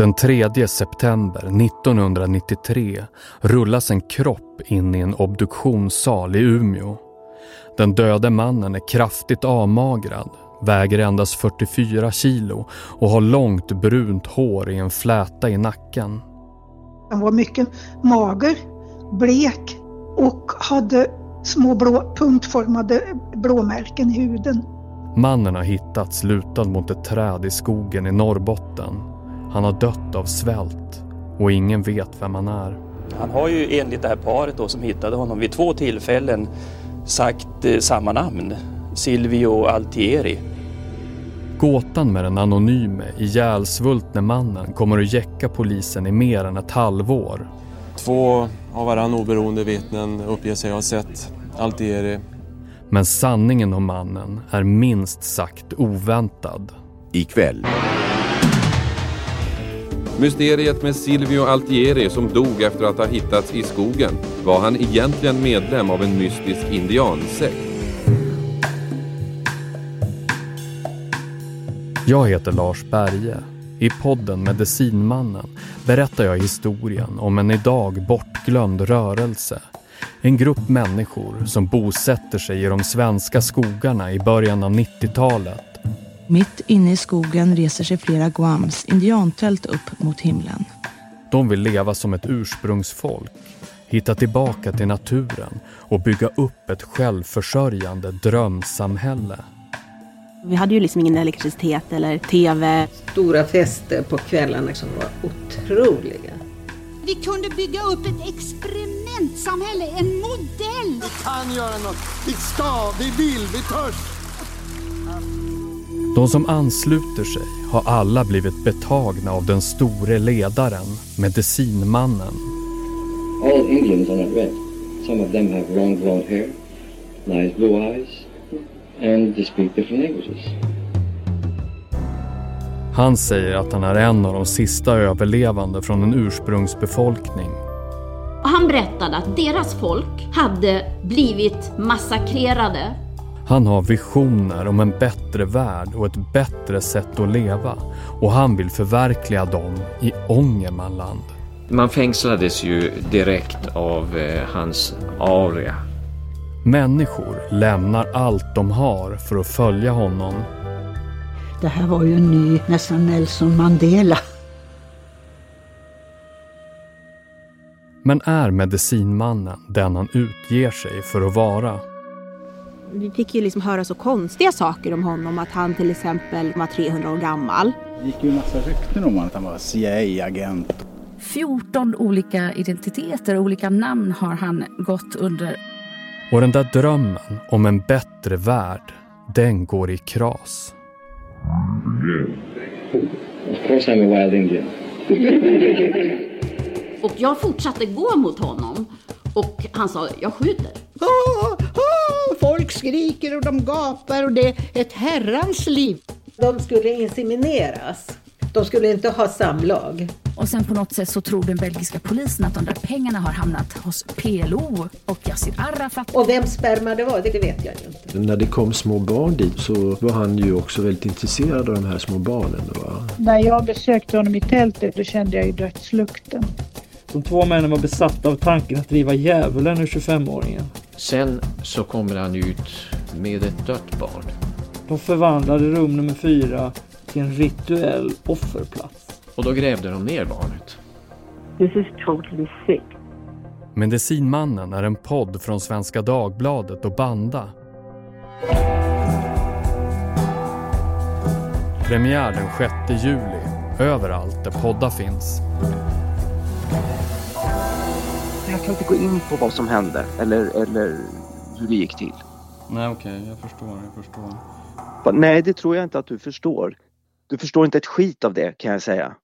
Den 3 september 1993 rullas en kropp in i en obduktionssal i Umeå. Den döde mannen är kraftigt avmagrad, väger endast 44 kilo och har långt brunt hår i en fläta i nacken. Han var mycket mager, blek och hade små blå, punktformade blåmärken i huden. Mannen har hittats lutad mot ett träd i skogen i Norrbotten. Han har dött av svält och ingen vet vem han är. Han har ju enligt det här paret då som hittade honom vid två tillfällen sagt eh, samma namn, Silvio Altieri. Gåtan med den anonyme, ihjälsvultne mannen kommer att jäcka polisen i mer än ett halvår. Två av varann oberoende vittnen uppger sig ha sett Altieri. Men sanningen om mannen är minst sagt oväntad. Ikväll. Mysteriet med Silvio Altieri som dog efter att ha hittats i skogen. Var han egentligen medlem av en mystisk indiansekt? Jag heter Lars Berge. I podden Medicinmannen berättar jag historien om en idag bortglömd rörelse. En grupp människor som bosätter sig i de svenska skogarna i början av 90-talet. Mitt inne i skogen reser sig flera Guams indiantält upp mot himlen. De vill leva som ett ursprungsfolk, hitta tillbaka till naturen och bygga upp ett självförsörjande drömsamhälle. Vi hade ju liksom ingen elektricitet eller tv. Stora fester på kvällarna som var otroliga. Vi kunde bygga upp ett experimentsamhälle, en modell. Vi kan göra något. Vi ska, vi vill, vi törs. De som ansluter sig har alla blivit betagna av den store ledaren, medicinmannen. All Indians are not red. Some of them have long blonde hair, nice blue eyes, and they speak different languages. Han säger att han är en av de sista överlevande från en ursprungsbefolkning. Och han berättade att deras folk hade blivit massakrerade. Han har visioner om en bättre värld och ett bättre sätt att leva och han vill förverkliga dem i Ångermanland. Man fängslades ju direkt av eh, hans aria. Människor lämnar allt de har för att följa honom. Det här var ju en ny, nästan Nelson Mandela. Men är medicinmannen den han utger sig för att vara? Vi fick ju liksom höra så konstiga saker om honom, att han till exempel var 300 år gammal. Det gick ju en massa rykten om att han var CIA-agent. 14 olika identiteter och olika namn har han gått under. Och den där drömmen om en bättre värld, den går i kras. Of course I'm a wild Indian. Och jag fortsatte gå mot honom och han sa, jag skjuter. Skriker och de gapar och det är ett herrans liv. De skulle insemineras. De skulle inte ha samlag. Och sen på något sätt så tror den belgiska polisen att de där pengarna har hamnat hos PLO och Yassir Arafat. Och vem sperma det var, det vet jag inte. När det kom små barn dit så var han ju också väldigt intresserad av de här små barnen. Va? När jag besökte honom i tältet då kände jag ju dödslukten. De två männen var besatta av tanken att driva djävulen ur 25-åringen. Sen så kommer han ut med ett dött barn. De förvandlade rum nummer fyra till en rituell offerplats. Och då grävde de ner barnet. This is totally sick. Medicinmannen är en podd från Svenska Dagbladet och Banda. Premiär den 6 juli, överallt där poddar finns. Jag kan inte gå in på vad som hände eller, eller hur det gick till. Nej okej, okay, jag förstår, jag förstår. Nej, det tror jag inte att du förstår. Du förstår inte ett skit av det kan jag säga.